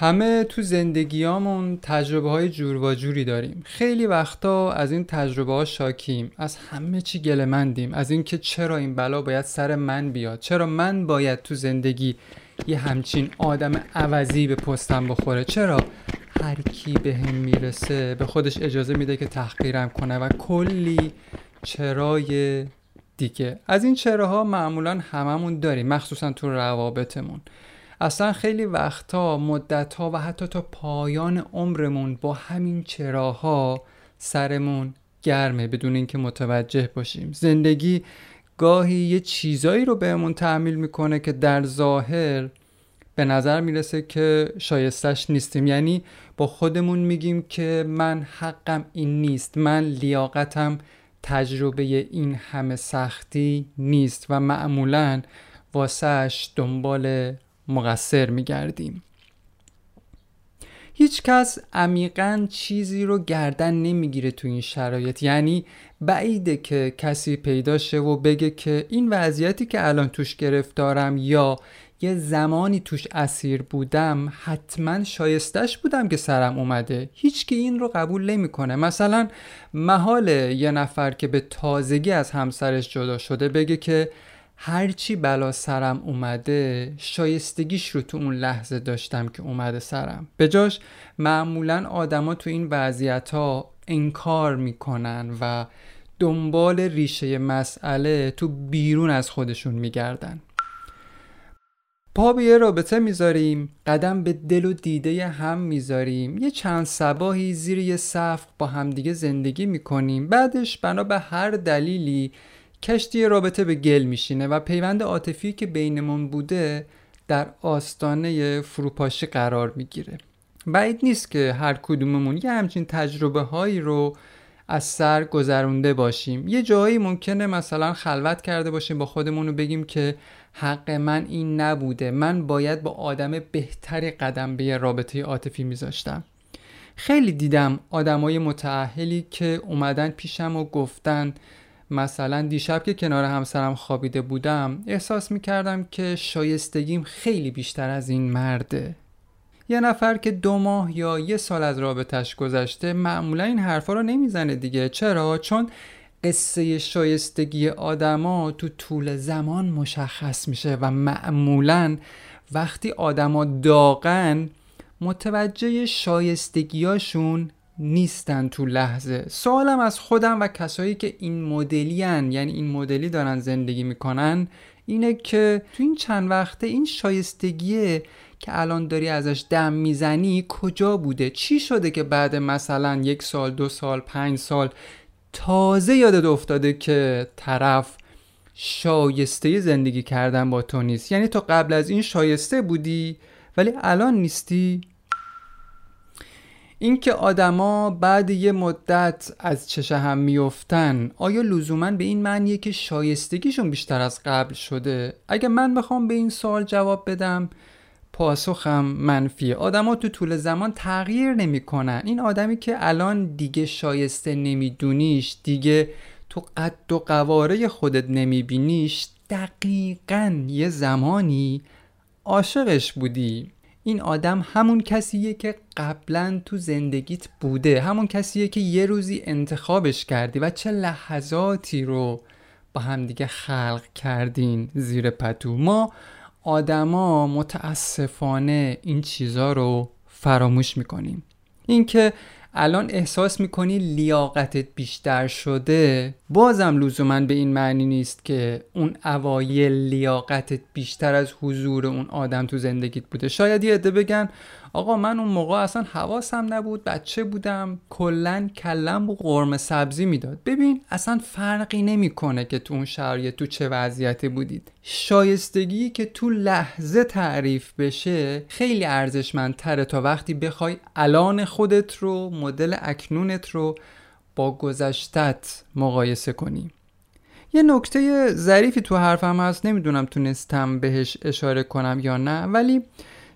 همه تو زندگیامون تجربه های جور و جوری داریم. خیلی وقتا از این تجربه ها شاکیم. از همه چی گله مندیم از اینکه چرا این بلا باید سر من بیاد؟ چرا من باید تو زندگی یه همچین آدم عوضی به پستم بخوره؟ چرا هر کی به هم می‌رسه به خودش اجازه میده که تحقیرم کنه و کلی چرای دیگه. از این چراها معمولا هممون داریم مخصوصا تو روابطمون. اصلا خیلی وقتا مدتها و حتی تا پایان عمرمون با همین چراها سرمون گرمه بدون اینکه متوجه باشیم. زندگی گاهی یه چیزایی رو بهمون تحمیل می‌کنه که در ظاهر به نظر می‌رسه که شایستش نیستیم. یعنی با خودمون میگیم که من حقم این نیست من لیاقتم تجربه این همه سختی نیست و معمولا واسهش دنبال مقصر میگردیم. هیچ کس عمیقا چیزی رو گردن نمی‌گیره تو این شرایط. یعنی بعیده که کسی پیدا شه و بگه که این وضعیتی که الان توش گرفتارم یا یه زمانی توش اسیر بودم حتما شایستش بودم که سرم اومده. هیچ که این رو قبول نمی‌کنه. مثلا محال یه نفر که به تازگی از همسرش جدا شده بگه که هرچی بلا سرم اومده شایستگیش رو تو اون لحظه داشتم که اومده سرم. به جاش معمولا آدما تو این وضعیت ها انکار می‌کنن و دنبال ریشه مسئله تو بیرون از خودشون میگردن. پا به یه رابطه می‌ذاریم قدم به دل و دیده هم می‌ذاریم. یه چند سباهی زیر یه صف با همدیگه زندگی می‌کنیم. بعدش بنا به هر دلیلی کشتی رابطه به گل میشینه و پیوند عاطفی که بینمون بوده در آستانه فروپاشی قرار می‌گیره. بعید نیست که هر کدوممون یه همچین تجربه هایی رو از سر گذرونده باشیم. یه جایی ممکنه مثلا خلوت کرده باشیم با خودمون و بگیم که حق من این نبوده. من باید با آدم بهتری قدم به یه رابطه عاطفی میذاشتم. خیلی دیدم آدمای متعهلی که اومدن پیشم و گفتن مثلا دیشب که کنار همسرم خوابیده بودم احساس می‌کردم که شایستگیم خیلی بیشتر از این مرده یه نفر که دو ماه یا یه سال از رابطش گذشته معمولا این حرفا رو نمی‌زنه دیگه چرا؟ چون قصه شایستگی آدما تو طول زمان مشخص میشه و معمولا وقتی آدما داغن متوجه شایستگیاشون نیستن تو لحظه. سوالم از خودم و کسایی که این مدلی یعنی این مدلی دارن زندگی می‌کنن اینه که تو این چند وقته این شایستگیه که الان داری ازش دم می‌زنی کجا بوده؟ چی شده که بعد مثلا یک سال دو سال پنج سال تازه یادت افتاده که طرف شایسته زندگی کردن با تو نیست؟ یعنی تو قبل از این شایسته بودی ولی الان نیستی؟ اینکه آدما بعد یه مدت از چشه هم میفتن آیا لزوما به این معنیه که شایستگیشون بیشتر از قبل شده؟ اگه من بخوام به این سوال جواب بدم پاسخم منفیه. آدما تو طول زمان تغییر نمی‌کنن. این آدمی که الان دیگه شایسته نمیدونیش دیگه تو قد و قواره خودت نمیبینیش دقیقا یه زمانی عاشقش بودی. این آدم همون کسیه که قبلا تو زندگیت بوده. همون کسیه که یه روزی انتخابش کردی و چه لحظاتی رو با همدیگه خلق کردین زیر پتو. ما آدما متاسفانه این چیزا رو فراموش می‌کنیم. اینکه الان احساس می‌کنی لیاقتت بیشتر شده؟ بازم لزوما به این معنی نیست که اون اوایل لیاقتت بیشتر از حضور اون آدم تو زندگیت بوده. شاید یه عده بگن آقا من اون موقع اصلا حواسم نبود بچه بودم کلا کلم و قرمه سبزی می‌داد. ببین اصلا فرقی نمی‌کنه که تو اون شرایط تو چه وضعیتی بودید. شایستگی که تو لحظه تعریف بشه خیلی ارزشمندتره تا وقتی بخوای الان خودت رو مدل اکنونت رو با گذشتت مقایسه کنی. یه نکته ظریفی تو حرفم هست نمی‌دونم تونستم بهش اشاره کنم یا نه ولی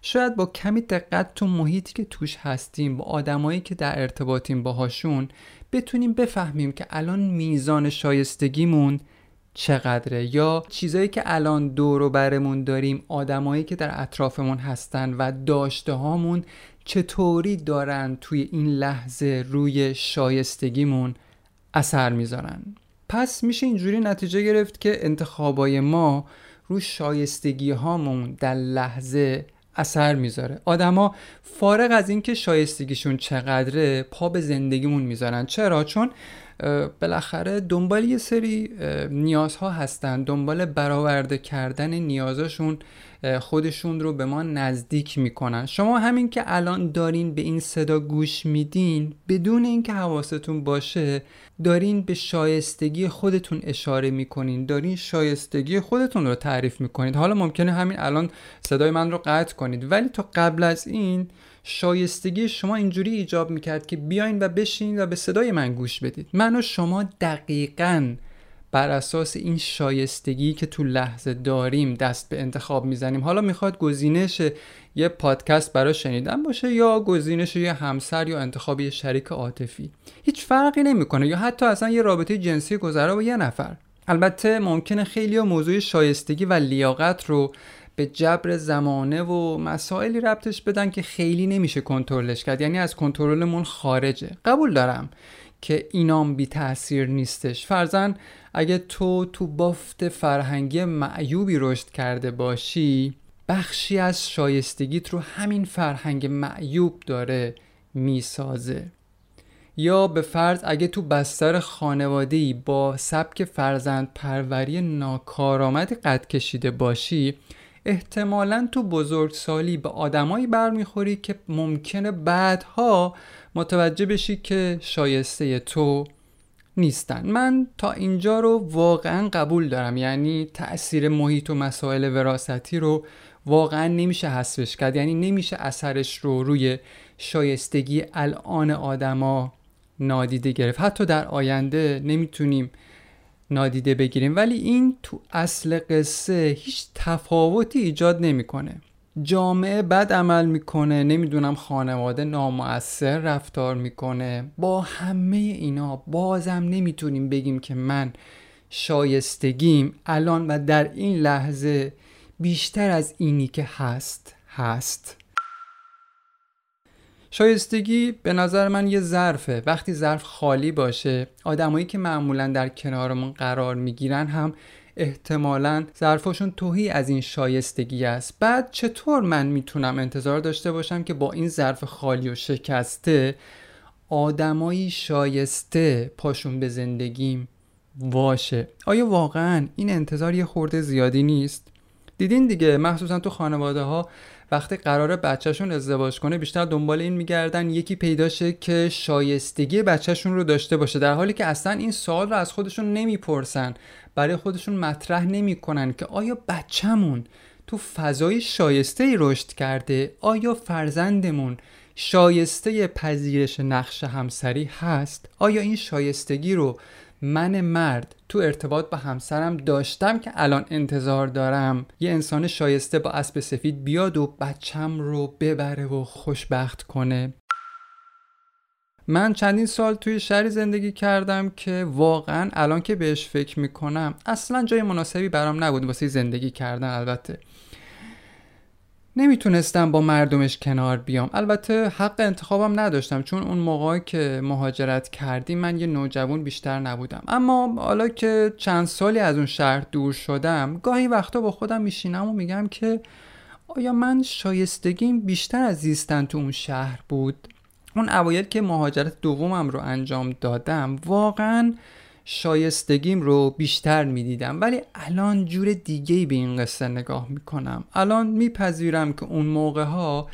شاید با کمی دقت تو محیطی که توش هستیم با آدمایی که در ارتباطیم باهاشون بتونیم بفهمیم که الان میزان شایستگیمون چقدره یا چیزایی که الان دور و برمون داریم آدمایی که در اطرافمون هستن و داشته هامون چطوری دارن توی این لحظه روی شایستگیمون اثر می‌ذارن؟ پس میشه اینجوری نتیجه گرفت که انتخابای ما رو شایستگی هامون در لحظه اثر می‌ذاره. آدما فارغ از اینکه شایستگیشون چقدره پا به زندگیمون می‌ذارن. چرا؟ چون بالاخره دنبال یه سری نیازها هستن. دنبال برآورده کردن نیازشون خودشون رو به ما نزدیک می‌کنن. شما همین که الان دارین به این صدا گوش میدین بدون اینکه حواستون باشه دارین به شایستگی خودتون اشاره می‌کنین. دارین شایستگی خودتون رو تعریف می‌کنید. حالا ممکنه همین الان صدای من رو قطع کنید. ولی تا قبل از این شایستگی شما اینجوری ایجاب می‌کرد که بیاین و بشین و به صدای من گوش بدید من و شما دقیقاً بر اساس این شایستگی که تو لحظه داریم دست به انتخاب می‌زنیم. حالا می‌خواد گزینش یه پادکست برای شنیدن باشه یا گزینش یه همسر یا انتخاب یه شریک عاطفی. هیچ فرقی نمی‌کنه یا حتی اصلا یه رابطه جنسی گذرا با یه نفر. البته ممکنه خیلی موضوع شایستگی و لیاقت رو به جبر زمانه و مسائلی ربطش بدن که خیلی نمیشه کنترلش کرد. یعنی از کنترلمون خارجه. قبول دارم که اینام بی تاثیر نیستش. فرزن اگه تو تو بافت فرهنگی معیوبی رشد کرده باشی بخشی از شایستگیت رو همین فرهنگ معیوب داره می‌سازه. یا به فرض اگه تو بستر خانوادهی با سبک فرزند پروری ناکارآمدی قد کشیده باشی احتمالا تو بزرگسالی به آدمایی برمیخوری که ممکنه بعدها متوجه بشی که شایسته تو نیستن. من تا اینجا رو واقعا قبول دارم. یعنی تاثیر محیط و مسائل وراثتی رو واقعا نمیشه حذفش کرد. یعنی نمیشه اثرش رو روی شایستگی الان آدما نادیده گرفت. حتی در آینده نمی‌تونیم نادیده بگیریم. ولی این تو اصل قصه هیچ تفاوتی ایجاد نمی‌کنه. جامعه بد عمل می‌کنه نمی‌دونم خانواده نامؤثر رفتار می‌کنه. با همه اینا بازم نمی‌تونیم بگیم که من شایستگیم. الان و در این لحظه بیشتر از اینی که هست هست. شایستگی به نظر من یه ظرفه. وقتی ظرف خالی باشه آدمایی که معمولا در کنارمون قرار می‌گیرن هم احتمالا ظرفاشون توهی از این شایستگی است. بعد چطور من می‌تونم انتظار داشته باشم که با این ظرف خالی و شکسته آدمایی شایسته پاشون به زندگیم واشه آیا واقعا این انتظار یه خورده زیادی نیست؟ دیدین دیگه مخصوصا تو خانواده ها وقتی قرار بچهشون ازدواج کنه بیشتر دنبال این میگردن یکی پیداشه که شایستگی بچهشون رو داشته باشه در حالی که اصلا این سوال رو از خودشون نمی‌پرسن برای خودشون مطرح نمی‌کنن که آیا بچهمون تو فضای شایسته ای رشد کرده؟ آیا فرزندمون شایسته پذیرش نقش همسری هست؟ آیا این شایستگی رو من مرد تو ارتباط با همسرم داشتم که الان انتظار دارم یه انسان شایسته با اسب سفید بیاد و بچم رو ببره و خوشبخت کنه. من چندین سال توی شهری زندگی کردم که واقعا الان که بهش فکر می‌کنم اصلا جای مناسبی برام نبود واسه زندگی کردن البته. نمی‌تونستم با مردمش کنار بیام. البته حق انتخابم نداشتم چون اون موقعی که مهاجرت کردیم من یه نوجوان بیشتر نبودم. اما حالا که چند سالی از اون شهر دور شدم گاهی وقتا با خودم میشینم و میگم که آیا من شایستگیم بیشتر از زیستن تو اون شهر بود؟ اون اوایل که مهاجرت دومم رو انجام دادم واقعا شایستگیم رو بیشتر می‌دیدم. ولی الان جور دیگه به این قصه نگاه می‌کنم. الان میپذیرم که اون موقع ها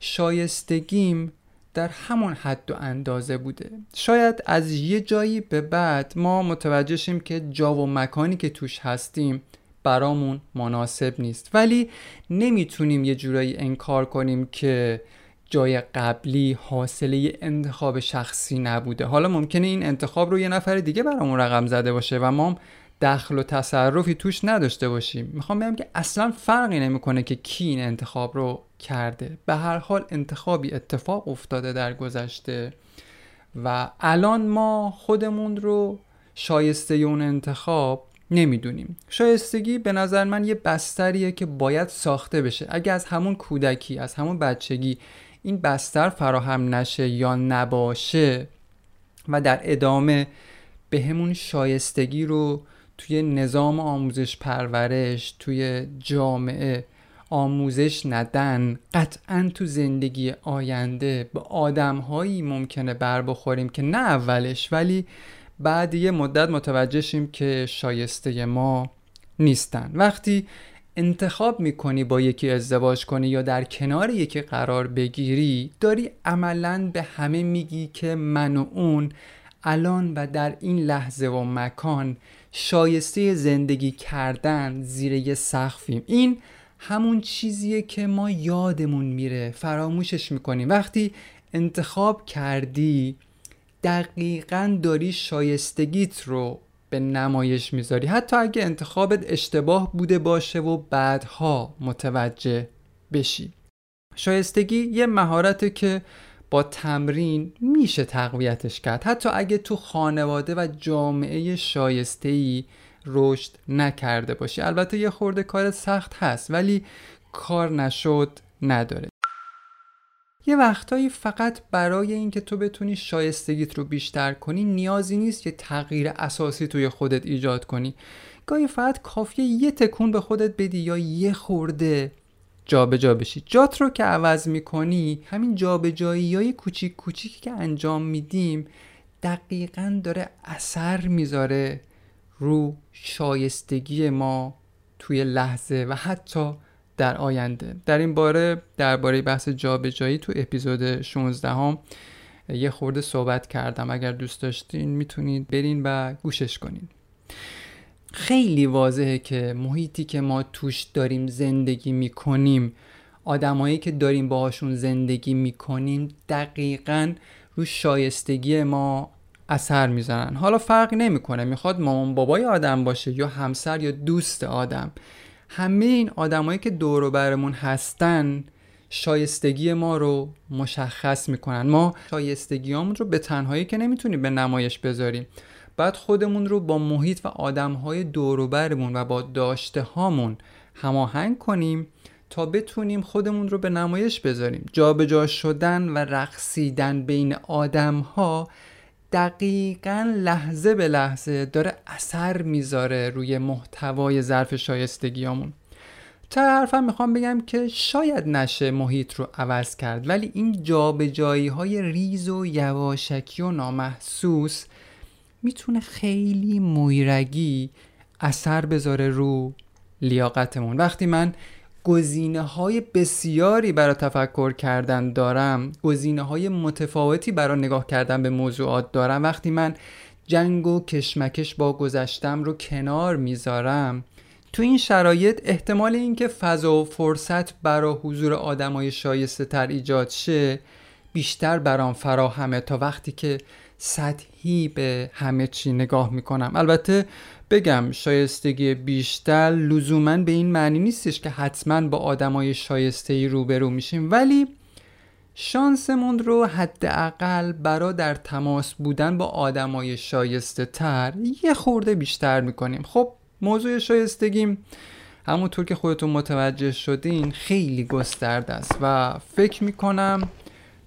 شایستگیم در همون حد و اندازه بوده. شاید از یه جایی به بعد ما متوجه شیم که جا و مکانی که توش هستیم برامون مناسب نیست. ولی نمی‌تونیم یه جورایی انکار کنیم که جای قبلی حاصله انتخاب شخصی نبوده. حالا ممکنه این انتخاب رو یه نفر دیگه برامون رقم زده باشه و ما دخل و تصرفی توش نداشته باشیم. می‌خوام بگم که اصلا فرقی نمی‌کنه که کی این انتخاب رو کرده. به هر حال انتخابی اتفاق افتاده در گذشته و الان ما خودمون رو شایسته اون انتخاب نمی‌دونیم. شایستگی به نظر من یه بستریه که باید ساخته بشه. اگه از همون کودکی از همون بچگی این بستر فراهم نشه یا نباشه و در ادامه به همون شایستگی رو توی نظام آموزش پرورش توی جامعه آموزش ندن قطعا تو زندگی آینده به آدم هایی ممکنه بر بخوریم که نه اولش ولی بعد یه مدت متوجه شیم که شایسته ما نیستن. وقتی انتخاب می‌کنی با یکی ازدواج کنی یا در کنار یکی قرار بگیری داری عملا به همه میگی که من و اون الان و در این لحظه و مکان شایسته زندگی کردن زیر یه سقفیم. این همون چیزیه که ما یادمون میره فراموشش می‌کنیم. وقتی انتخاب کردی دقیقا داری شایستگیت رو به نمایش می‌ذاری. حتی اگه انتخابت اشتباه بوده باشه و بعدها متوجه بشی. شایستگی یه مهارته که با تمرین میشه تقویتش کرد. حتی اگه تو خانواده و جامعه شایسته ای رشد نکرده باشی. البته یه خورده کار سخت هست ولی کار نشد نداره. یه وقتایی فقط برای اینکه تو بتونی شایستگیت رو بیشتر کنی نیازی نیست که تغییر اساسی توی خودت ایجاد کنی. گاهی فقط کافیه یه تکون به خودت بدی یا یه خورده جابجا جا بشی. جات رو که عوض می‌کنی همین جابجایی های کوچیک کوچیکی که انجام میدیم دقیقا داره اثر می‌ذاره رو شایستگی ما توی لحظه و حتی در آینده. در این باره درباره بحث جابجایی تو اپیزود 16 هم یه خورده صحبت کردم. اگر دوست داشتین می‌تونید برین و گوشش کنین. خیلی واضحه که محیطی که ما توش داریم زندگی می‌کنیم آدمایی که داریم باهاشون زندگی می‌کنیم دقیقا رو شایستگی ما اثر می‌زنن. حالا فرق نمی‌کنه. می‌خواد مامان بابای آدم باشه یا همسر یا دوست آدم. همه این آدمایی که دور برمون هستن شایستگی ما رو مشخص می‌کنن. ما شایستگیامون رو به تنهایی که نمی‌تونیم به نمایش بذاریم. بعد خودمون رو با محیط و آدمهای دوروبرمون و با داشته هامون هماهنگ کنیم تا بتونیم خودمون رو به نمایش بذاریم. جابجا شدن و رقصیدن بین آدم ها دقیقا لحظه به لحظه داره اثر می‌ذاره روی محتوای ظرف شایستگیامون. تا حرفم می‌خوام بگم که شاید نشه محیط رو عوض کرد ولی این جابجایی های ریز و یواشکی و نامحسوس می‌تونه خیلی مویرگی اثر بذاره رو لیاقتمون. وقتی من گزینه های بسیاری برای تفکر کردن دارم گزینه های متفاوتی برای نگاه کردن به موضوعات دارم. وقتی من جنگ و کشمکش با گذشتم رو کنار می‌ذارم تو این شرایط احتمال اینکه فضا و فرصت برای حضور آدمای شایسته تر ایجاد شه بیشتر برام فراهمه تا وقتی که سطحی به همه چی نگاه می‌کنم. البته بگم شایستگی بیشتر لزوما به این معنی نیستش که حتما با آدمای شایسته ای روبرو میشیم. ولی شانسمون رو حداقل برا در تماس بودن با آدمای شایسته تر یه خورده بیشتر می‌کنیم. خب موضوع شایستگیم همونطور که خودتون متوجه شدین خیلی گسترده است و فکر می‌کنم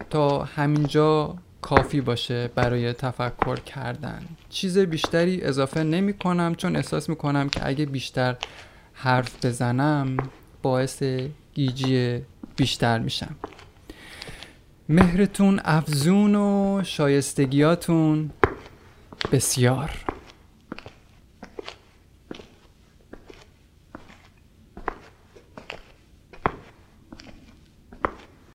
تا همینجا کافی باشه برای تفکر کردن. چیز بیشتری اضافه نمی کنم چون احساس می کنم که اگه بیشتر حرف بزنم باعث گیجی بیشتر میشم. مهرتون افزون و شایستگیاتون بسیار.